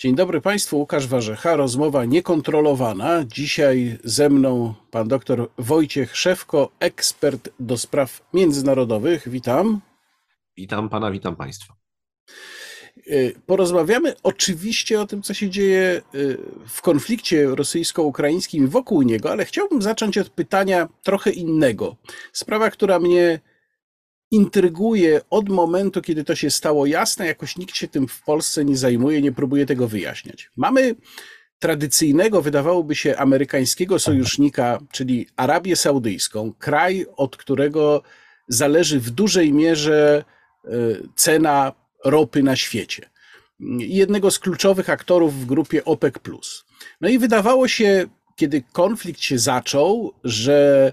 Dzień dobry Państwu, Łukasz Warzecha, rozmowa niekontrolowana. Dzisiaj ze mną pan dr Wojciech Szewko, ekspert do spraw międzynarodowych. Witam. Witam pana, witam państwa. Y, porozmawiamy oczywiście o tym, co się dzieje y, w konflikcie rosyjsko-ukraińskim wokół niego, ale chciałbym zacząć od pytania trochę innego. Sprawa, która mnie intryguje od momentu, kiedy to się stało jasne, jakoś nikt się tym w Polsce nie zajmuje, nie próbuje tego wyjaśniać. Mamy tradycyjnego, wydawałoby się, amerykańskiego sojusznika, czyli Arabię Saudyjską, kraj, od którego zależy w dużej mierze e, cena ropy na świecie. Jednego z kluczowych aktorów w grupie OPEC. No i wydawało się, kiedy konflikt się zaczął, że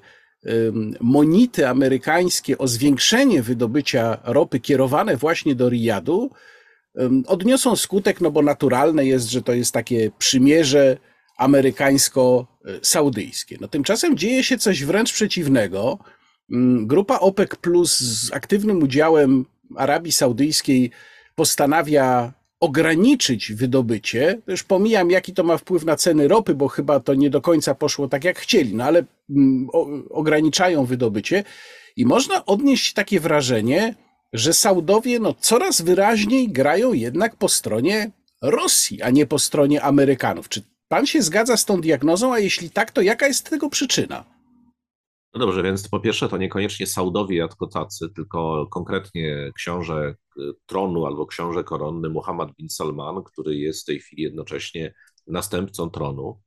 monity amerykańskie o zwiększenie wydobycia ropy kierowane właśnie do Riyadu odniosą skutek, no bo naturalne jest, że to jest takie przymierze amerykańsko-saudyjskie. No tymczasem dzieje się coś wręcz przeciwnego. Grupa OPEC Plus z aktywnym udziałem Arabii Saudyjskiej postanawia ograniczyć wydobycie. Już pomijam, jaki to ma wpływ na ceny ropy, bo chyba to nie do końca poszło tak, jak chcieli, no ale mm, ograniczają wydobycie. I można odnieść takie wrażenie, że Saudowie no, coraz wyraźniej grają jednak po stronie Rosji, a nie po stronie Amerykanów. Czy pan się zgadza z tą diagnozą, a jeśli tak, to jaka jest tego przyczyna? No dobrze, więc po pierwsze to niekoniecznie Saudowie jako tacy, tylko konkretnie książę tronu albo książę koronny Muhammad bin Salman, który jest w tej chwili jednocześnie następcą tronu.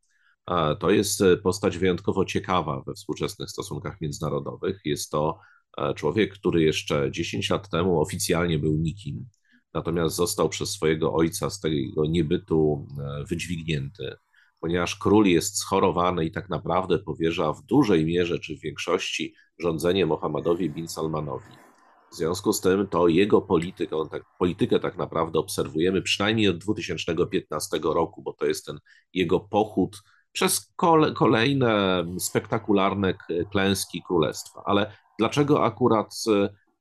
To jest y, postać wyjątkowo ciekawa we współczesnych stosunkach międzynarodowych. Jest to e, człowiek, który jeszcze 10 lat temu oficjalnie był nikim, natomiast został przez swojego ojca z tego niebytu e, wydźwignięty ponieważ król jest schorowany i tak naprawdę powierza w dużej mierze czy w większości rządzenie Mohammedowi bin Salmanowi. W związku z tym to jego politykę, tak, politykę tak naprawdę obserwujemy przynajmniej od 2015 roku, bo to jest ten jego pochód przez kolejne spektakularne klęski królestwa. Ale dlaczego akurat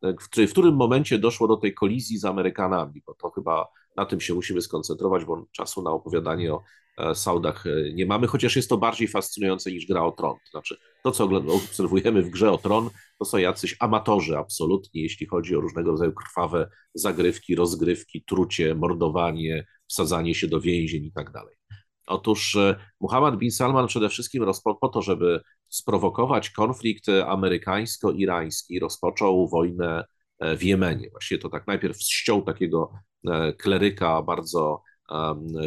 w, w którym momencie doszło do tej kolizji z Amerykanami? Bo to chyba na tym się musimy skoncentrować, bo czasu na opowiadanie o E, Saudach e, nie mamy, chociaż jest to bardziej fascynujące niż gra o tron. Znaczy, to co obserwujemy w grze o tron, to są jacyś amatorzy absolutni, jeśli chodzi o różnego rodzaju krwawe zagrywki, rozgrywki, trucie, mordowanie, wsadzanie się do więzień i tak dalej. Otóż e, Muhammad bin Salman przede wszystkim po to, żeby sprowokować konflikt amerykańsko-irański, rozpoczął wojnę w Jemenie. Właściwie to tak najpierw ściął takiego kleryka bardzo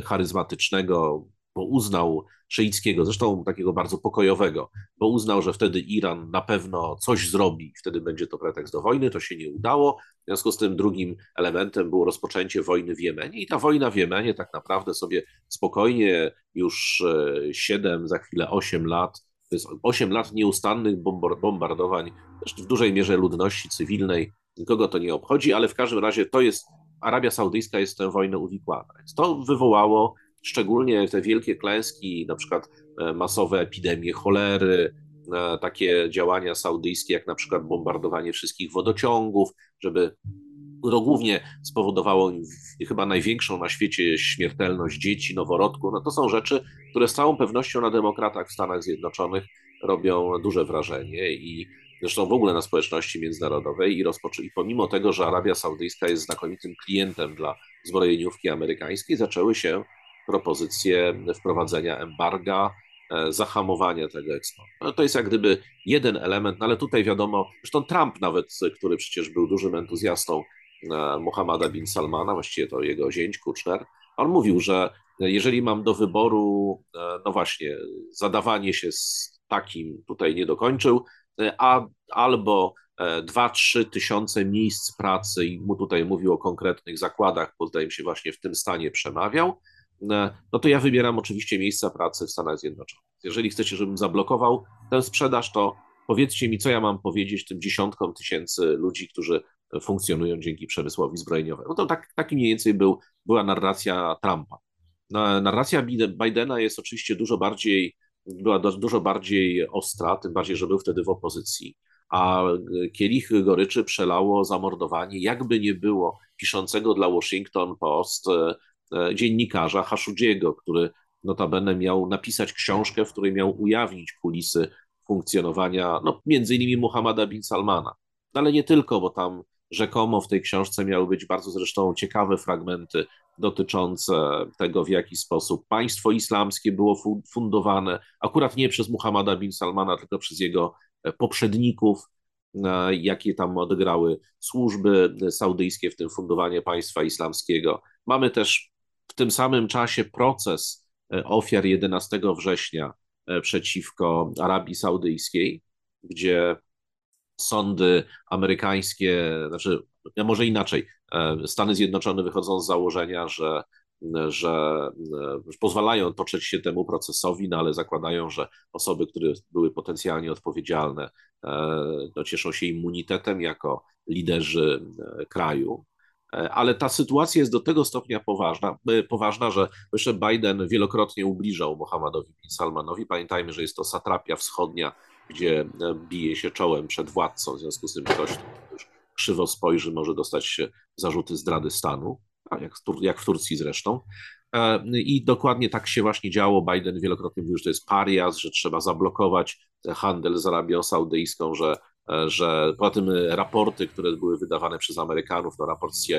charyzmatycznego, bo uznał szyickiego, zresztą takiego bardzo pokojowego, bo uznał, że wtedy Iran na pewno coś zrobi, wtedy będzie to pretekst do wojny, to się nie udało. W związku z tym drugim elementem było rozpoczęcie wojny w Jemenie i ta wojna w Jemenie tak naprawdę sobie spokojnie już 7, e, za chwilę 8 lat, to jest 8 lat nieustannych bombardowań, w dużej mierze ludności cywilnej, nikogo to nie obchodzi, ale w każdym razie to jest Arabia Saudyjska jest w tę wojnę uwikłana. To wywołało szczególnie te wielkie klęski, na przykład e, masowe epidemie cholery, e, takie działania saudyjskie, jak na przykład bombardowanie wszystkich wodociągów, żeby to głównie spowodowało chyba największą na świecie śmiertelność dzieci, noworodków. No to są rzeczy, które z całą pewnością na demokratach w Stanach Zjednoczonych robią duże wrażenie i zresztą w ogóle na społeczności międzynarodowej i, i pomimo tego, że Arabia Saudyjska jest znakomitym klientem dla zbrojeniówki amerykańskiej, zaczęły się propozycje wprowadzenia embarga, e, zahamowania tego eksportu. No to jest jak gdyby jeden element, no ale tutaj wiadomo, zresztą Trump nawet, który przecież był dużym entuzjastą e, Mohammada bin Salmana, właściwie to jego zięć Kuczner, on mówił, że jeżeli mam do wyboru, e, no właśnie, zadawanie się z takim tutaj nie dokończył, a, albo 2-3 e, tysiące miejsc pracy, i mu tutaj mówił o konkretnych zakładach, bo zdaje mi się właśnie w tym stanie przemawiał, no to ja wybieram oczywiście miejsca pracy w Stanach Zjednoczonych. Jeżeli chcecie, żebym zablokował tę sprzedaż, to powiedzcie mi, co ja mam powiedzieć tym dziesiątkom tysięcy ludzi, którzy funkcjonują dzięki przemysłowi zbrojeniowemu. No to tak, taki mniej więcej był, była narracja Trumpa. Narracja Bidena jest oczywiście dużo bardziej była dużo bardziej ostra, tym bardziej, że był wtedy w opozycji. A kielich goryczy przelało zamordowanie, jakby nie było piszącego dla Washington Post dziennikarza Haszudziego, który notabene miał napisać książkę, w której miał ujawnić kulisy funkcjonowania, no, między innymi Muhammada bin Salmana. Ale nie tylko, bo tam rzekomo w tej książce miały być bardzo zresztą ciekawe fragmenty dotyczące tego, w jaki sposób państwo islamskie było fundowane, akurat nie przez Muhammada bin Salmana, tylko przez jego poprzedników, e, jakie tam odegrały służby saudyjskie, w tym fundowanie państwa islamskiego. Mamy też w tym samym czasie proces e, ofiar 11 września e, przeciwko Arabii Saudyjskiej, gdzie sądy amerykańskie, znaczy, może inaczej, Stany Zjednoczone wychodzą z założenia, że że pozwalają toczyć się temu procesowi, no ale zakładają, że osoby, które były potencjalnie odpowiedzialne, no, cieszą się immunitetem jako liderzy kraju. Ale ta sytuacja jest do tego stopnia poważna, poważna że jeszcze Biden wielokrotnie ubliżał Mohammedowi bin Salmanowi. Pamiętajmy, że jest to satrapia wschodnia, gdzie bije się czołem przed władcą, w związku z tym ktoś, kto już krzywo spojrzy, może dostać zarzuty zdrady stanu jak, w Turcji zresztą. E, I dokładnie tak się właśnie działo. Biden wielokrotnie mówił, że to jest parias, że trzeba zablokować handel z Arabią Saudyjską, że, e, że poza tym raporty, które były wydawane przez Amerykanów, no raport CIA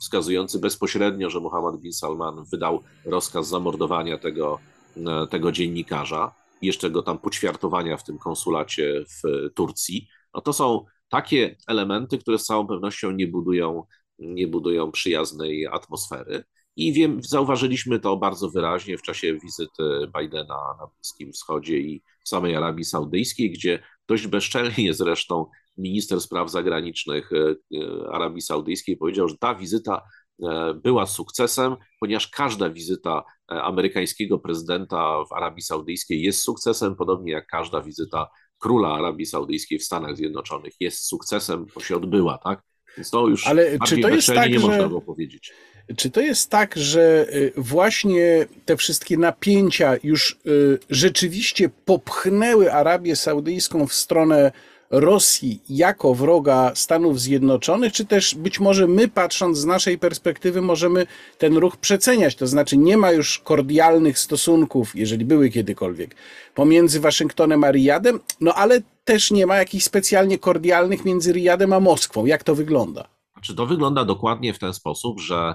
wskazujący bezpośrednio, że Mohammed bin Salman wydał rozkaz zamordowania tego, e, tego dziennikarza jeszcze go tam poćwiartowania w tym konsulacie w Turcji, no to są takie elementy, które z całą pewnością nie budują nie budują przyjaznej atmosfery. I wiem, zauważyliśmy to bardzo wyraźnie w czasie wizyty Bidena na Bliskim Wschodzie i w samej Arabii Saudyjskiej, gdzie dość bezczelnie zresztą minister spraw zagranicznych e, e, Arabii Saudyjskiej powiedział, że ta wizyta e, była sukcesem, ponieważ każda wizyta amerykańskiego prezydenta w Arabii Saudyjskiej jest sukcesem, podobnie jak każda wizyta króla Arabii Saudyjskiej w Stanach Zjednoczonych jest sukcesem, bo się odbyła, tak? Więc to już Ale czy to jest tak, nie że... można było powiedzieć. Czy to jest tak, że y, właśnie te wszystkie napięcia już y, rzeczywiście popchnęły Arabię Saudyjską w stronę Rosji jako wroga Stanów Zjednoczonych, czy też być może my, patrząc z naszej perspektywy, możemy ten ruch przeceniać? To znaczy, nie ma już kordialnych stosunków, jeżeli były kiedykolwiek, pomiędzy Waszyngtonem a Riyadem, no ale też nie ma jakichś specjalnie kordialnych między Riyadem a Moskwą. Jak to wygląda? Czy to wygląda dokładnie w ten sposób, że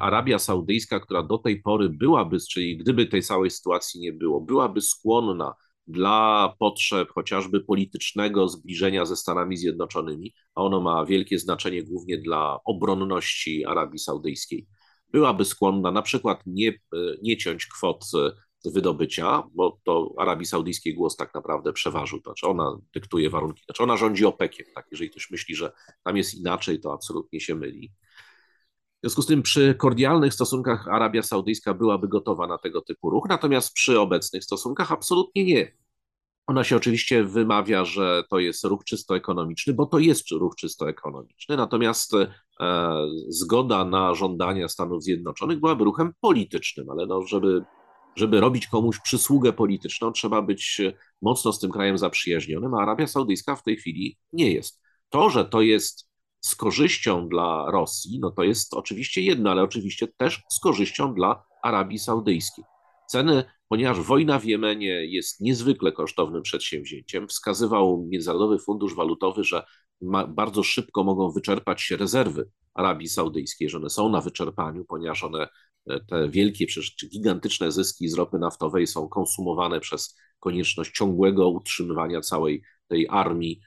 Arabia Saudyjska, która do tej pory byłaby, czyli gdyby tej całej sytuacji nie było, byłaby skłonna dla potrzeb chociażby politycznego zbliżenia ze Stanami Zjednoczonymi, a ono ma wielkie znaczenie głównie dla obronności Arabii Saudyjskiej, byłaby skłonna na przykład nie, nie ciąć kwot wydobycia, bo to Arabii Saudyjskiej głos tak naprawdę przeważył, znaczy ona dyktuje warunki, znaczy ona rządzi OPEC-iem, tak? jeżeli ktoś myśli, że tam jest inaczej, to absolutnie się myli. Związku z tym przy kordialnych stosunkach Arabia Saudyjska byłaby gotowa na tego typu ruch, natomiast przy obecnych stosunkach absolutnie nie. Ona się oczywiście wymawia, że to jest ruch czysto ekonomiczny, bo to jest ruch czysto ekonomiczny, natomiast e, zgoda na żądania Stanów Zjednoczonych byłaby ruchem politycznym, ale no, żeby, żeby robić komuś przysługę polityczną, trzeba być mocno z tym krajem zaprzyjaźnionym, a Arabia Saudyjska w tej chwili nie jest. To, że to jest z korzyścią dla Rosji, no to jest oczywiście jedno, ale oczywiście też z korzyścią dla Arabii Saudyjskiej. Ceny, ponieważ wojna w Jemenie jest niezwykle kosztownym przedsięwzięciem, wskazywał Międzynarodowy Fundusz Walutowy, że ma, bardzo szybko mogą wyczerpać się rezerwy Arabii Saudyjskiej, że one są na wyczerpaniu, ponieważ one, e, te wielkie, przecież gigantyczne zyski z ropy naftowej są konsumowane przez konieczność ciągłego utrzymywania całej tej armii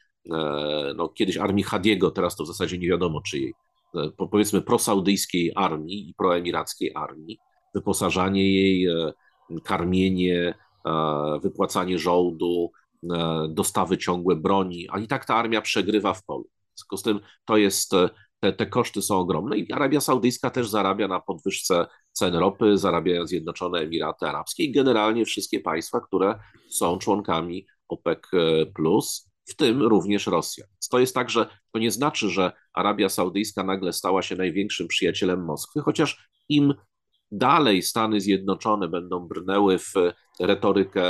no, kiedyś armii Hadiego, teraz to w zasadzie nie wiadomo czyjej, e, powiedzmy prosaudyjskiej armii i proemirackiej armii, wyposażanie jej, e, karmienie, wypłacanie żołdu, dostawy ciągłe broni, a i tak ta armia przegrywa w polu. W związku z tym to jest, te, te koszty są ogromne i Arabia Saudyjska też zarabia na podwyżce cen ropy, zarabiają Zjednoczone Emiraty Arabskie i generalnie wszystkie państwa, które są członkami OPEC+, w tym również Rosja. To jest tak, że to nie znaczy, że Arabia Saudyjska nagle stała się największym przyjacielem Moskwy, chociaż im dalej Stany Zjednoczone będą brnęły w retorykę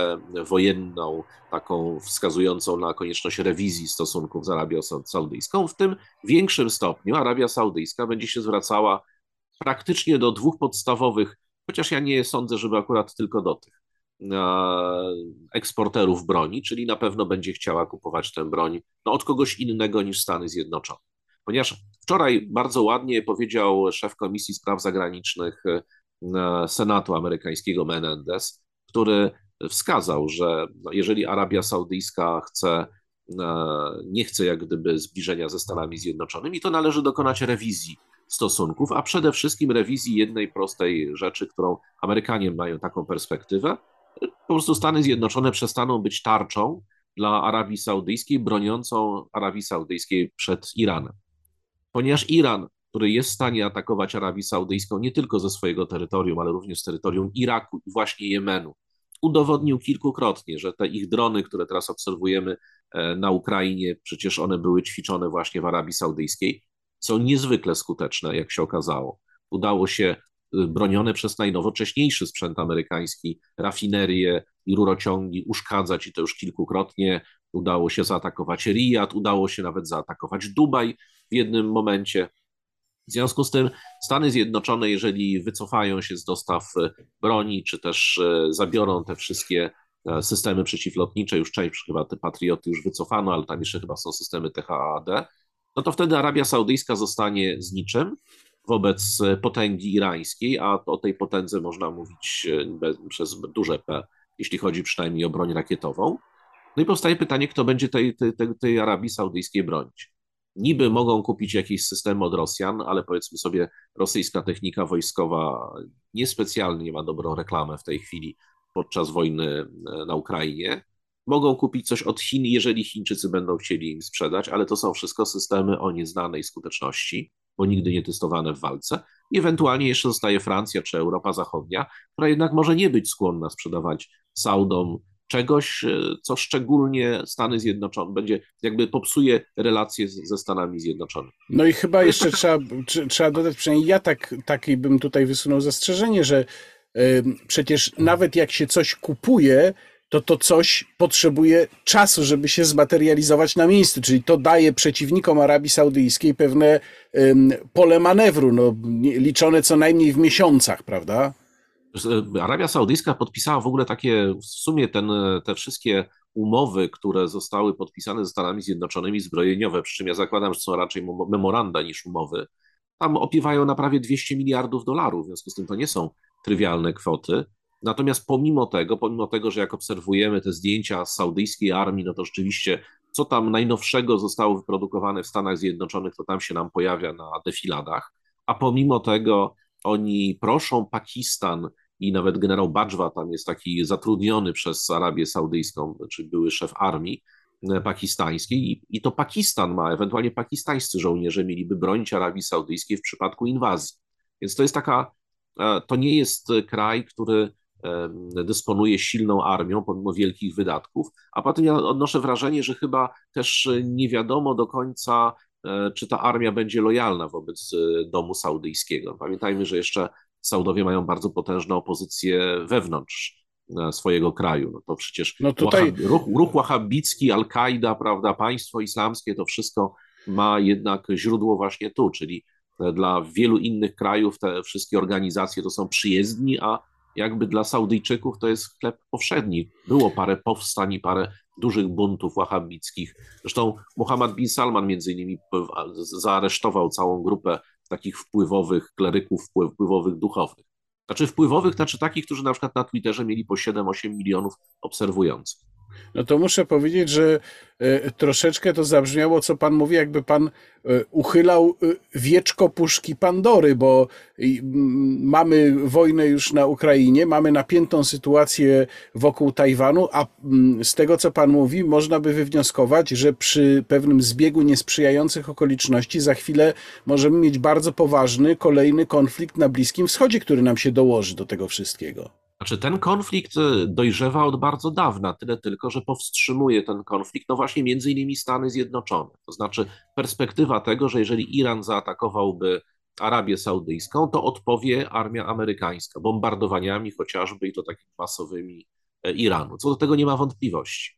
wojenną, taką wskazującą na konieczność rewizji stosunków z Arabią Saudyjską, w tym większym stopniu Arabia Saudyjska będzie się zwracała praktycznie do dwóch podstawowych, chociaż ja nie sądzę, żeby akurat tylko do tych eksporterów broni, czyli na pewno będzie chciała kupować tę broń no, od kogoś innego niż Stany Zjednoczone. Ponieważ wczoraj bardzo ładnie powiedział szef Komisji Spraw Zagranicznych Senatu amerykańskiego Menendez, który wskazał, że no, jeżeli Arabia Saudyjska chce, nie chce jak gdyby zbliżenia ze Stanami Zjednoczonymi, to należy dokonać rewizji stosunków, a przede wszystkim rewizji jednej prostej rzeczy, którą Amerykanie mają taką perspektywę. Po prostu Stany Zjednoczone przestaną być tarczą dla Arabii Saudyjskiej, broniącą Arabii Saudyjskiej przed Iranem. Ponieważ Iran, który jest w stanie atakować Arabię Saudyjską nie tylko ze swojego terytorium, ale również z terytorium Iraku i właśnie Jemenu, udowodnił kilkukrotnie, że te ich drony, które teraz obserwujemy e, na Ukrainie, przecież one były ćwiczone właśnie w Arabii Saudyjskiej, są niezwykle skuteczne, jak się okazało. Udało się bronione przez najnowocześniejszy sprzęt amerykański, rafinerie i rurociągi uszkadzać i to już kilkukrotnie. Udało się zaatakować Riyad, udało się nawet zaatakować Dubaj w jednym momencie. W związku z tym Stany Zjednoczone, jeżeli wycofają się z dostaw e, broni, czy też e, zabiorą te wszystkie e, systemy przeciwlotnicze, już część chyba te Patrioty już wycofano, ale tam jeszcze chyba są systemy THAD, no to wtedy Arabia Saudyjska zostanie z niczym wobec potęgi irańskiej, a o tej potędze można mówić bez, przez duże P, jeśli chodzi przynajmniej o broń rakietową. No i powstaje pytanie, kto będzie tej, tej, tej Arabii Saudyjskiej bronić niby mogą kupić jakiś system od Rosjan, ale powiedzmy sobie, rosyjska technika wojskowa niespecjalnie ma dobrą reklamę w tej chwili podczas wojny e, na Ukrainie. Mogą kupić coś od Chin, jeżeli Chińczycy będą chcieli im sprzedać, ale to są wszystko systemy o nieznanej skuteczności, bo nigdy nie testowane w walce. I ewentualnie jeszcze zostaje Francja czy Europa Zachodnia, która jednak może nie być skłonna sprzedawać Saudom czegoś, e, co szczególnie Stany Zjednoczone będzie, jakby popsuje relacje z, ze Stanami Zjednoczonymi. No i chyba jeszcze trzeba, trzeba dodać, przynajmniej ja tak, taki bym tutaj wysunął zastrzeżenie, że y, przecież nawet jak się coś kupuje, to to coś potrzebuje czasu, żeby się zmaterializować na miejscu, czyli to daje przeciwnikom Arabii Saudyjskiej pewne pole manewru, no, liczone co najmniej w miesiącach, prawda? E, Arabia Saudyjska podpisała w ogóle takie, w sumie ten, te wszystkie umowy, które zostały podpisane ze Stanami Zjednoczonymi zbrojeniowe, przy czym ja zakładam, że są raczej memoranda niż umowy, tam opiewają na prawie 200 miliardów dolarów, w związku z tym to nie są trywialne kwoty. Natomiast pomimo tego, pomimo tego, że jak obserwujemy te zdjęcia z saudyjskiej armii, no to rzeczywiście co tam najnowszego zostało wyprodukowane w Stanach Zjednoczonych, to tam się nam pojawia na defiladach, a pomimo tego oni proszą Pakistan i nawet generał Bajwa tam jest taki zatrudniony przez Arabię Saudyjską, czy były szef armii e, pakistańskiej i, i to Pakistan ma, ewentualnie pakistańscy żołnierze mieliby bronić Arabii Saudyjskiej w przypadku inwazji. Więc to jest taka, e, to nie jest kraj, który dysponuje silną armią pomimo wielkich wydatków, a potem ja odnoszę wrażenie, że chyba też nie wiadomo do końca, E, czy ta armia będzie lojalna wobec e, domu saudyjskiego. Pamiętajmy, że jeszcze Saudowie mają bardzo potężną opozycję wewnątrz e, swojego kraju. No to przecież no tutaj... ruch, ruch wahabicki, Al-Kaida, prawda, państwo islamskie, to wszystko ma jednak źródło właśnie tu, czyli dla wielu innych krajów te wszystkie organizacje to są przyjezdni, a jakby dla Saudyjczyków to jest chleb powszedni. Było parę powstań i parę dużych buntów wahabickich. Zresztą Muhammad bin Salman między innymi zaaresztował całą grupę takich wpływowych kleryków, wpływowych duchownych. Znaczy wpływowych, znaczy takich, którzy na przykład na Twitterze mieli po 7-8 milionów obserwujących. No to muszę powiedzieć, że e, troszeczkę to zabrzmiało, co pan mówi, jakby pan e, uchylał e, wieczko puszki Pandory, bo mamy wojnę już na Ukrainie, mamy napiętą sytuację wokół Tajwanu, a z tego, co pan mówi, można by wywnioskować, że przy pewnym zbiegu niesprzyjających okoliczności za chwilę możemy mieć bardzo poważny kolejny konflikt na Bliskim Wschodzie, który nam się dołoży do tego wszystkiego. Znaczy, ten konflikt y, dojrzewa od bardzo dawna, tyle tylko, że powstrzymuje ten konflikt, no właśnie między innymi Stany Zjednoczone. To znaczy perspektywa tego, że jeżeli Iran zaatakowałby Arabię Saudyjską, to odpowie armia amerykańska bombardowaniami chociażby i to takimi masowymi e, Iranu. Co do tego nie ma wątpliwości.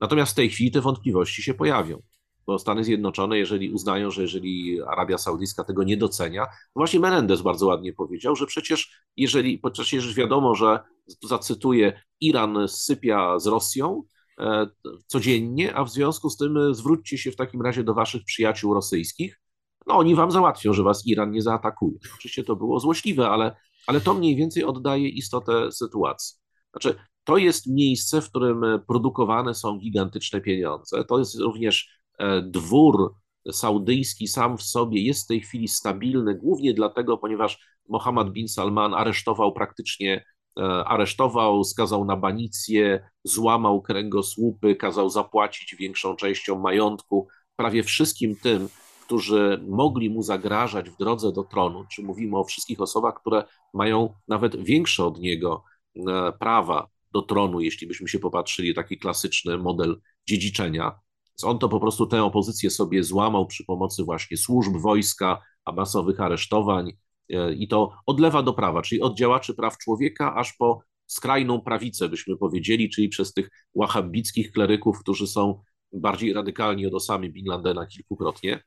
Natomiast w tej chwili te wątpliwości się pojawią. Bo Stany Zjednoczone, jeżeli uznają, że jeżeli Arabia Saudyjska tego nie docenia, właśnie Menendez bardzo ładnie powiedział, że przecież jeżeli, przecież wiadomo, że, zacytuję, Iran sypia z Rosją e, codziennie, a w związku z tym zwróćcie się w takim razie do waszych przyjaciół rosyjskich, no oni wam załatwią, że was Iran nie zaatakuje. Oczywiście to było złośliwe, ale, ale to mniej więcej oddaje istotę sytuacji. Znaczy, to jest miejsce, w którym produkowane są gigantyczne pieniądze. To jest również e, dwór saudyjski sam w sobie jest w tej chwili stabilny, głównie dlatego, ponieważ Mohammed bin Salman aresztował praktycznie, e, aresztował, skazał na banicję, złamał kręgosłupy, kazał zapłacić większą częścią majątku prawie wszystkim tym, którzy mogli mu zagrażać w drodze do tronu, czy mówimy o wszystkich osobach, które mają nawet większe od niego e, prawa do tronu, jeśli byśmy się popatrzyli, taki klasyczny model dziedziczenia. On to po prostu tę opozycję sobie złamał przy pomocy właśnie służb, wojska, a masowych aresztowań e, i to od lewa do prawa, czyli od działaczy praw człowieka aż po skrajną prawicę, byśmy powiedzieli, czyli przez tych wahabickich kleryków, którzy są bardziej radykalni od Osamy Bin Ladena kilkukrotnie.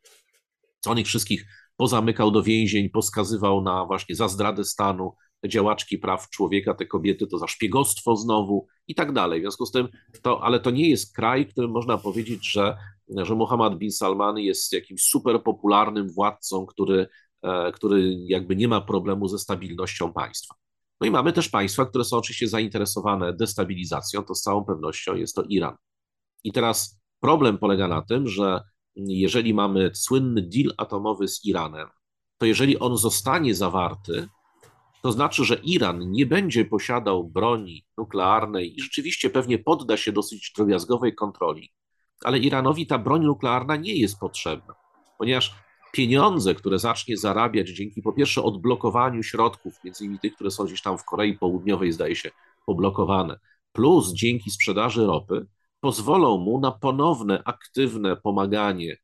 On ich wszystkich pozamykał do więzień, poskazywał na właśnie za zdradę stanu, działaczki praw człowieka, te kobiety to za szpiegostwo znowu i tak dalej. W związku z tym, to, ale to nie jest kraj, w którym można powiedzieć, że, że Mohammed bin Salman jest jakimś super popularnym władcą, który, e, który jakby nie ma problemu ze stabilnością państwa. No i mamy też państwa, które są oczywiście zainteresowane destabilizacją, to z całą pewnością jest to Iran. I teraz problem polega na tym, że jeżeli mamy słynny deal atomowy z Iranem, to jeżeli on zostanie zawarty, to znaczy, że Iran nie będzie posiadał broni nuklearnej i rzeczywiście pewnie podda się dosyć drobiazgowej kontroli, ale Iranowi ta broń nuklearna nie jest potrzebna, ponieważ pieniądze, które zacznie zarabiać dzięki po pierwsze odblokowaniu środków, między innymi tych, które są gdzieś tam w Korei Południowej, zdaje się, poblokowane, plus dzięki sprzedaży ropy, pozwolą mu na ponowne, aktywne pomaganie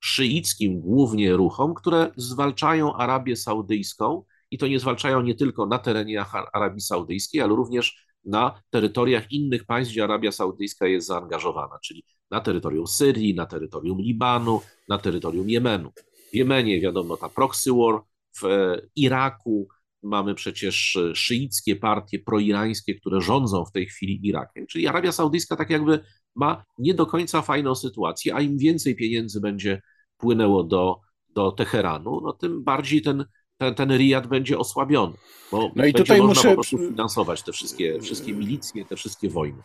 szyickim głównie ruchom, które zwalczają Arabię Saudyjską i to nie zwalczają nie tylko na terenie Arabii Saudyjskiej, ale również na terytoriach innych państw, gdzie Arabia Saudyjska jest zaangażowana, czyli na terytorium Syrii, na terytorium Libanu, na terytorium Jemenu. W Jemenie, wiadomo, ta proxy war, w e, Iraku mamy przecież e, szyickie partie proirańskie, które rządzą w tej chwili Irakiem, czyli Arabia Saudyjska tak jakby ma nie do końca fajną sytuację, a im więcej pieniędzy będzie płynęło do, do Teheranu, no tym bardziej ten ten, ten Riyad będzie osłabiony, bo no i tutaj można muszę... po prostu finansować te wszystkie, wszystkie milicje, te wszystkie wojny.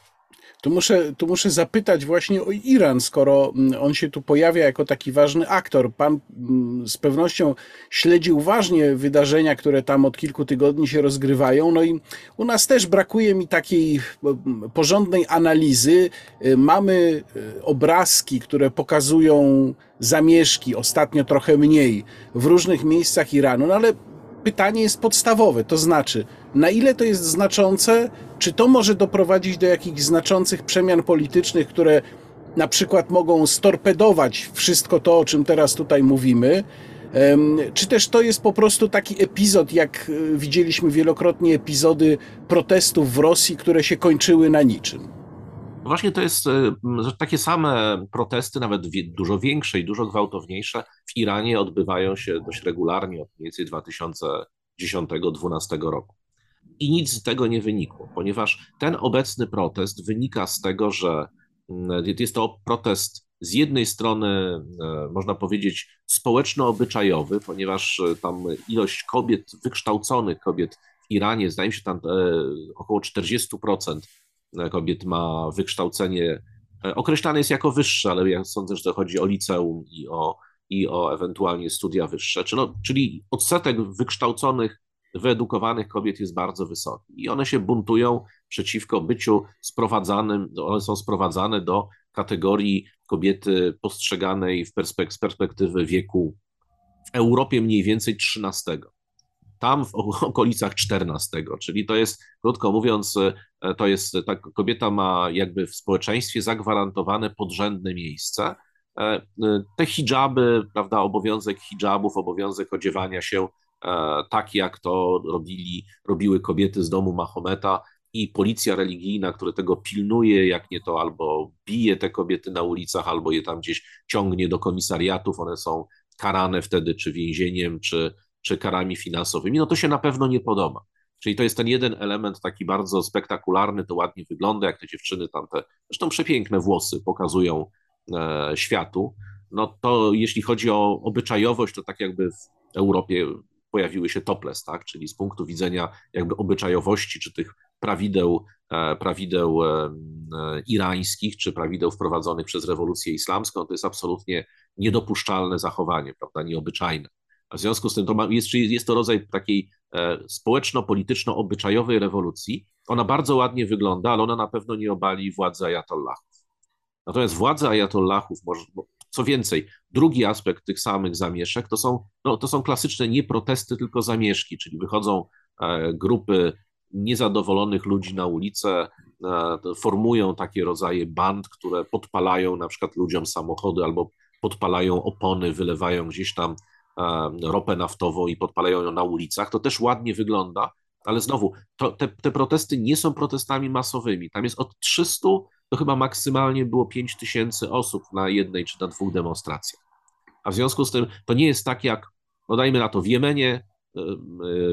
Tu muszę, tu muszę zapytać właśnie o Iran, skoro mm, on się tu pojawia jako taki ważny aktor. Pan mm, z pewnością śledzi uważnie wydarzenia, które tam od kilku tygodni się rozgrywają. No i u nas też brakuje mi takiej mm, porządnej analizy. Y, mamy y, obrazki, które pokazują zamieszki, ostatnio trochę mniej, w różnych miejscach Iranu, no ale pytanie jest podstawowe, to znaczy, na ile to jest znaczące, czy to może doprowadzić do jakichś znaczących przemian politycznych, które na przykład mogą storpedować wszystko to, o czym teraz tutaj mówimy, czy też to jest po prostu taki epizod, jak e, widzieliśmy wielokrotnie epizody protestów w Rosji, które się kończyły na niczym? Właśnie to jest e, takie same protesty, nawet dużo większe i dużo gwałtowniejsze w Iranie odbywają się dość regularnie od mniej więcej 2010-2012 roku. I nic z tego nie wynikło, ponieważ ten obecny protest wynika z tego, że jest to protest z jednej strony, e, można powiedzieć, społeczno-obyczajowy, ponieważ e, tam ilość kobiet, wykształconych kobiet w Iranie, zdaje mi się tam około 40% kobiet ma wykształcenie, e, określane jest jako wyższe, ale ja sądzę, że to chodzi o liceum i o, i o ewentualnie studia wyższe. Czyli, no, czyli odsetek wykształconych, wyedukowanych kobiet jest bardzo wysoki i one się buntują przeciwko byciu sprowadzanym, one są sprowadzane do kategorii kobiety postrzeganej w perspek- z perspektywy wieku w Europie mniej więcej 13 tam w okolicach 14, czyli to jest, krótko mówiąc, e, to jest, ta kobieta ma jakby w społeczeństwie zagwarantowane podrzędne miejsce. E, e, te hijaby, prawda, obowiązek hijabów, obowiązek odziewania się tak, jak to robili, robiły kobiety z domu Mahometa, i policja religijna, która tego pilnuje, jak nie to albo bije te kobiety na ulicach, albo je tam gdzieś ciągnie do komisariatów, one są karane wtedy czy więzieniem, czy, czy karami finansowymi, no to się na pewno nie podoba. Czyli to jest ten jeden element taki bardzo spektakularny, to ładnie wygląda, jak te dziewczyny tam te, zresztą przepiękne włosy pokazują e, światu. No to jeśli chodzi o obyczajowość, to tak jakby w Europie pojawiły się topless, tak? Czyli z punktu widzenia jakby obyczajowości, czy tych prawideł, e, prawideł e, e, irańskich, czy prawideł wprowadzonych przez rewolucję islamską, to jest absolutnie niedopuszczalne zachowanie, prawda, nieobyczajne. A w związku z tym to ma, jest, jest to rodzaj takiej społeczno-polityczno-obyczajowej rewolucji. Ona bardzo ładnie wygląda, ale ona na pewno nie obali władzy ajatollahów. Natomiast władza ajatollahów, co więcej, drugi aspekt tych samych zamieszek to są, no, to są klasyczne nie protesty, tylko zamieszki, czyli wychodzą grupy niezadowolonych ludzi na ulicę, e, formują takie rodzaje band, które podpalają na przykład ludziom samochody albo podpalają opony, wylewają gdzieś tam e, ropę naftową i podpalają ją na ulicach. To też ładnie wygląda, ale znowu, to, te, te protesty nie są protestami masowymi. Tam jest od 300 do chyba maksymalnie było 5 tysięcy osób na jednej czy na dwóch demonstracjach. A w związku z tym to nie jest tak jak, no dajmy na to, w Jemenie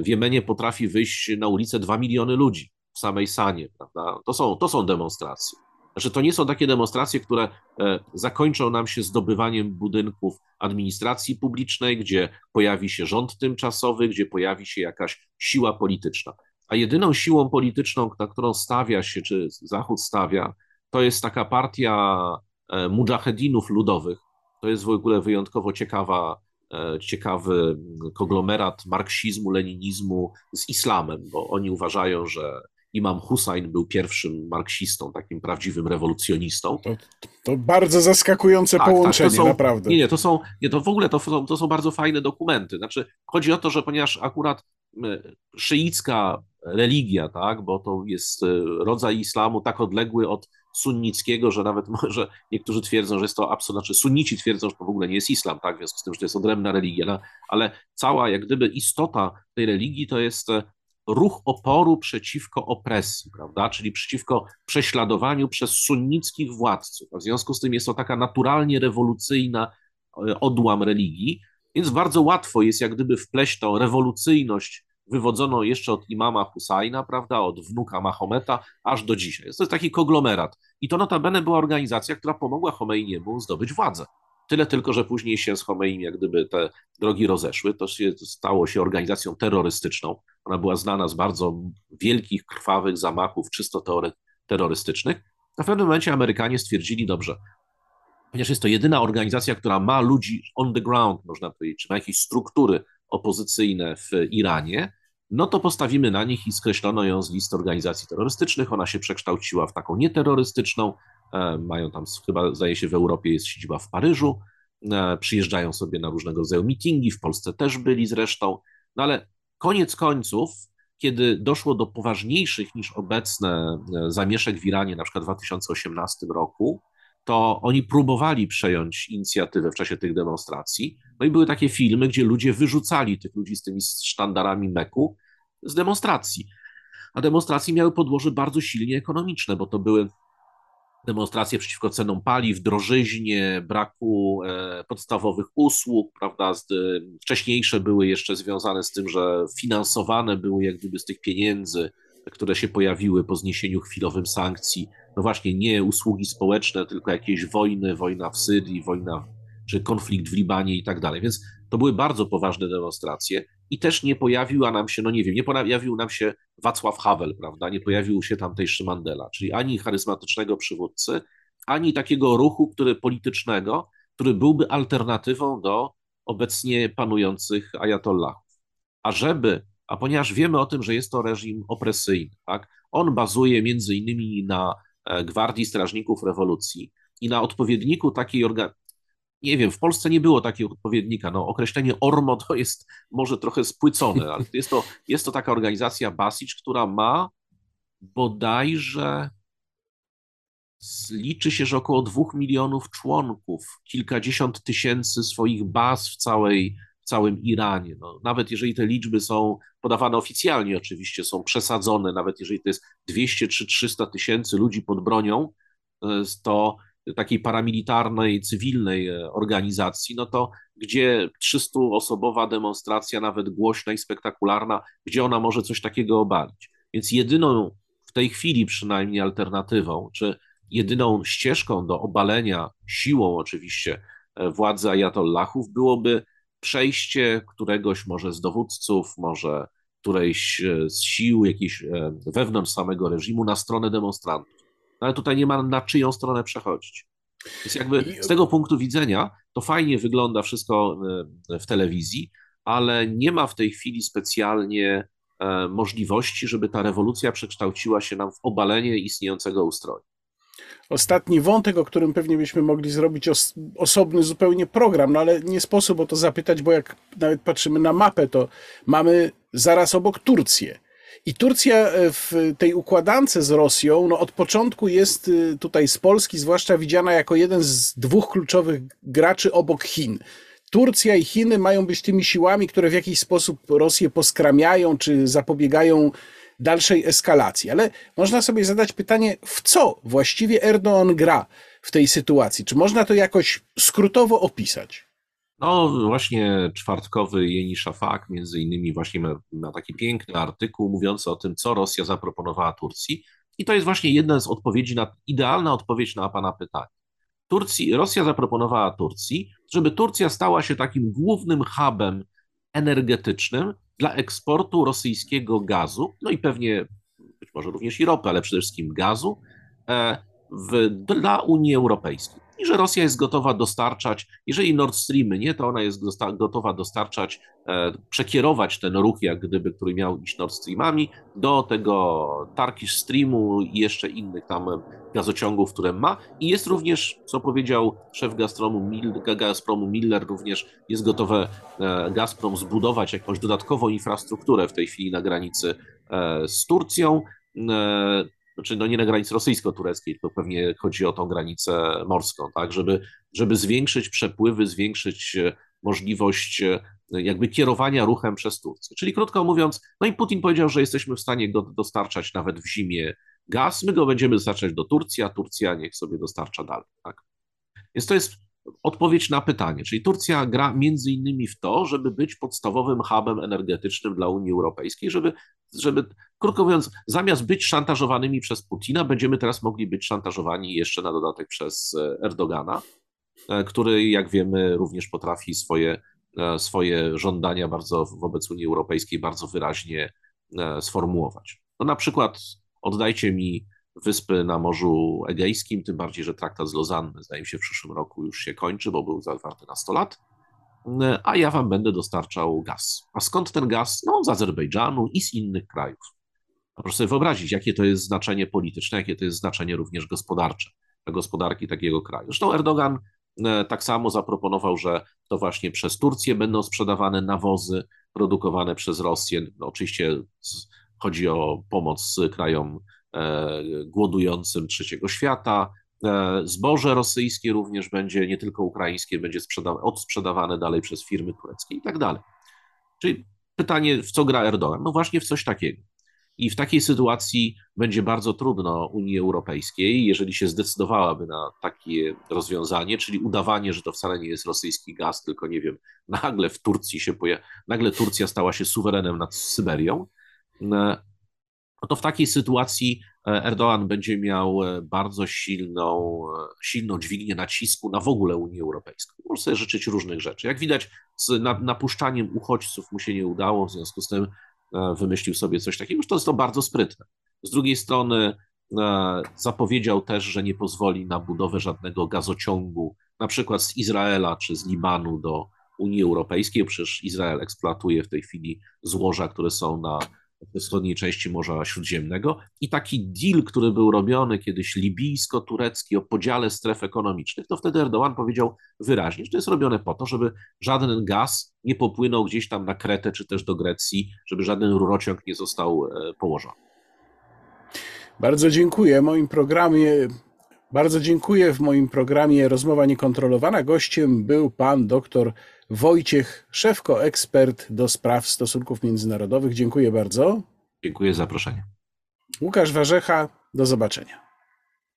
w Jemenie potrafi wyjść na ulicę 2 miliony ludzi w samej Sanie, prawda? To są, to są demonstracje. Znaczy, to nie są takie demonstracje, które e, zakończą nam się zdobywaniem budynków administracji publicznej, gdzie pojawi się rząd tymczasowy, gdzie pojawi się jakaś siła polityczna. A jedyną siłą polityczną, na którą stawia się, czy Zachód stawia, to jest taka partia e, mujahedinów ludowych. To jest w ogóle wyjątkowo ciekawa E, ciekawy konglomerat marksizmu, leninizmu z islamem, bo oni uważają, że Imam Hussein był pierwszym marksistą, takim prawdziwym rewolucjonistą. To, to bardzo zaskakujące tak, połączenie, tak, są, naprawdę. Nie, nie, to są, nie, to w ogóle to są, to są bardzo fajne dokumenty. Znaczy, chodzi o to, że ponieważ akurat szyicka religia, tak, bo to jest e, rodzaj islamu tak odległy od sunnickiego, że nawet może niektórzy twierdzą, że jest to absolutnie, znaczy sunnici twierdzą, że to w ogóle nie jest islam, tak, w związku z tym, że to jest odrębna religia, no, ale cała jak gdyby istota tej religii to jest e, ruch oporu przeciwko opresji, prawda, czyli przeciwko prześladowaniu przez sunnickich władców. A w związku z tym jest to taka naturalnie rewolucyjna e, odłam religii, więc bardzo łatwo jest jak gdyby wpleść tą rewolucyjność wywodzono jeszcze od imama Husajna, prawda, od wnuka Mahometa, aż do dzisiaj. To jest taki konglomerat. I to notabene była organizacja, która pomogła Chomeiniemu zdobyć władzę. Tyle tylko, że później się z Chomeim jak gdyby te drogi rozeszły, to się, stało się organizacją terrorystyczną. Ona była znana z bardzo wielkich, krwawych zamachów, czysto terrorystycznych. A w pewnym momencie Amerykanie stwierdzili, dobrze, ponieważ jest to jedyna organizacja, która ma ludzi on the ground, można powiedzieć, czy ma jakieś struktury opozycyjne w Iranie, no to postawimy na nich i skreślono ją z listy organizacji terrorystycznych. Ona się przekształciła w taką nieterrorystyczną. E, mają tam, chyba zdaje się, w Europie jest siedziba w Paryżu. E, przyjeżdżają sobie na różnego rodzaju mitingi, w Polsce też byli zresztą. No ale koniec końców, kiedy doszło do poważniejszych niż obecne e, zamieszek w Iranie, na przykład w 2018 roku, to oni próbowali przejąć inicjatywę w czasie tych demonstracji. No i były takie filmy, gdzie ludzie wyrzucali tych ludzi z tymi sztandarami meku z demonstracji. A demonstracje miały podłoże bardzo silnie ekonomiczne, bo to były demonstracje przeciwko cenom paliw, drożyźnie, braku e, podstawowych usług, prawda? Wcześniejsze były jeszcze związane z tym, że finansowane były jak gdyby z tych pieniędzy, które się pojawiły po zniesieniu chwilowym sankcji, no właśnie nie usługi społeczne, tylko jakieś wojny, wojna w Syrii, wojna czy konflikt w Libanie i tak dalej. Więc to były bardzo poważne demonstracje i też nie pojawiła nam się, no nie wiem, nie pojawił nam się Wacław Havel, prawda? Nie pojawił się tamtejszy Mandela, czyli ani charyzmatycznego przywódcy, ani takiego ruchu, który politycznego, który byłby alternatywą do obecnie panujących ajatollahów. A żeby, a ponieważ wiemy o tym, że jest to reżim opresyjny, tak? On bazuje między innymi na Gwardii Strażników Rewolucji i na odpowiedniku takiej organizacji, nie wiem, w Polsce nie było takiego odpowiednika. No, określenie ORMO to jest może trochę spłycone, ale jest to, jest to taka organizacja Basicz, która ma bodajże liczy się, że około dwóch milionów członków, kilkadziesiąt tysięcy swoich baz w całej, całym Iranie. No, nawet jeżeli te liczby są podawane oficjalnie, oczywiście są przesadzone, nawet jeżeli to jest 200 czy 300 tysięcy ludzi pod bronią, e, to takiej paramilitarnej, cywilnej e, organizacji, no to gdzie 300-osobowa demonstracja, nawet głośna i spektakularna, gdzie ona może coś takiego obalić? Więc jedyną w tej chwili przynajmniej alternatywą, czy jedyną ścieżką do obalenia siłą oczywiście e, władzy ajatollahów byłoby przejście któregoś może z dowódców, może którejś e, z sił jakichś wewnątrz samego reżimu na stronę demonstrantów ale tutaj nie ma na czyją stronę przechodzić. Więc jakby z tego punktu widzenia to fajnie wygląda wszystko e, w telewizji, ale nie ma w tej chwili specjalnie e, możliwości, żeby ta rewolucja przekształciła się nam w obalenie istniejącego ustroju. Ostatni wątek, o którym pewnie byśmy mogli zrobić os osobny zupełnie program, no ale nie sposób o to zapytać, bo jak nawet patrzymy na mapę, to mamy zaraz obok Turcję. I Turcja e, w tej układance z Rosją, no od początku jest e, tutaj z Polski zwłaszcza widziana jako jeden z dwóch kluczowych graczy obok Chin. Turcja i Chiny mają być tymi siłami, które w jakiś sposób Rosję poskramiają czy zapobiegają dalszej eskalacji. Ale można sobie zadać pytanie, w co właściwie Erdoğan gra w tej sytuacji? Czy można to jakoś skrótowo opisać? No właśnie czwartkowy Jeni Szafak między innymi właśnie ma, ma, taki piękny artykuł mówiący o tym, co Rosja zaproponowała Turcji i to jest właśnie jedna z odpowiedzi na, idealna odpowiedź na Pana pytanie. Turcji, Rosja zaproponowała Turcji, żeby Turcja stała się takim głównym hubem energetycznym dla eksportu rosyjskiego gazu, no i pewnie być może również i ropy, ale przede wszystkim gazu e, w, dla Unii Europejskiej i że Rosja jest gotowa dostarczać, jeżeli Nord Streamy nie, to ona jest gotowa dostarczać, e, przekierować ten ruch, jak gdyby, który miał iść Nord Streamami, do tego Turkish Streamu i jeszcze innych tam gazociągów, które ma. I jest również, co powiedział szef Gazpromu, Gazpromu Miller, również jest gotowe e, Gazprom zbudować jakąś dodatkową infrastrukturę w tej chwili na granicy e, z Turcją znaczy no nie na granicy rosyjsko-tureckiej, tylko pewnie chodzi o tą granicę morską, tak, żeby, żeby zwiększyć przepływy, zwiększyć e, możliwość e, jakby kierowania ruchem przez Turcję. Czyli krótko mówiąc, no i Putin powiedział, że jesteśmy w stanie go dostarczać nawet w zimie gaz, my go będziemy dostarczać do Turcji, a Turcja niech sobie dostarcza dalej, tak. Więc to jest odpowiedź na pytanie. Czyli Turcja gra między innymi w to, żeby być podstawowym hubem energetycznym dla Unii Europejskiej, żeby, żeby krótko mówiąc, zamiast być szantażowanymi przez Putina, będziemy teraz mogli być szantażowani jeszcze na dodatek przez e, Erdogana, e, który, jak wiemy, również potrafi swoje, e, swoje żądania bardzo wobec Unii Europejskiej bardzo wyraźnie sformułować. No na przykład oddajcie mi wyspy na Morzu Egejskim, tym bardziej, że traktat z Lozanny, zdaje mi się, w przyszłym roku już się kończy, bo był zawarty na 100 lat, a ja wam będę dostarczał gaz. A skąd ten gaz? No, z Azerbejdżanu i z innych krajów. A proszę sobie wyobrazić, jakie to jest znaczenie polityczne, jakie to jest znaczenie również gospodarcze dla gospodarki takiego kraju. Zresztą Erdogan e, tak samo zaproponował, że to właśnie przez Turcję będą sprzedawane nawozy produkowane przez Rosję. No, oczywiście chodzi o pomoc krajom głodującym trzeciego świata. E, zboże rosyjskie również będzie, nie tylko ukraińskie, będzie sprzeda- odsprzedawane dalej przez firmy tureckie i tak dalej. Czyli pytanie, w co gra Erdogan? No właśnie w coś takiego. I w takiej sytuacji będzie bardzo trudno Unii Europejskiej, jeżeli się zdecydowałaby na takie rozwiązanie, czyli udawanie, że to wcale nie jest rosyjski gaz, tylko nie wiem, nagle w Turcji się pojawi, nagle Turcja stała się suwerenem nad Syberią, e, no to w takiej sytuacji e, Erdoğan będzie miał e, bardzo silną, e, silną dźwignię nacisku na w ogóle Unię Europejską. Może sobie życzyć różnych rzeczy. Jak widać, z napuszczaniem uchodźców mu się nie udało, w związku z tym wymyślił sobie coś takiego, że to jest to bardzo sprytne. Z drugiej strony zapowiedział też, że nie pozwoli na budowę żadnego gazociągu, na przykład z Izraela czy z Libanu do Unii Europejskiej, przecież Izrael eksploatuje w tej chwili złoża, które są na wschodniej części Morza Śródziemnego. I taki deal, który był robiony kiedyś libijsko-turecki o podziale stref ekonomicznych, to wtedy Erdoğan powiedział wyraźnie, że to jest robione po to, żeby żaden gaz nie popłynął gdzieś tam na Kretę czy też do Grecji, żeby żaden rurociąg nie został e, położony. Bardzo dziękuję. Moim programie Bardzo dziękuję. W moim programie Rozmowa Niekontrolowana gościem był pan dr Wojciech Szewko, ekspert do spraw stosunków międzynarodowych. Dziękuję bardzo. Dziękuję za zaproszenie. Łukasz Warzecha, do zobaczenia.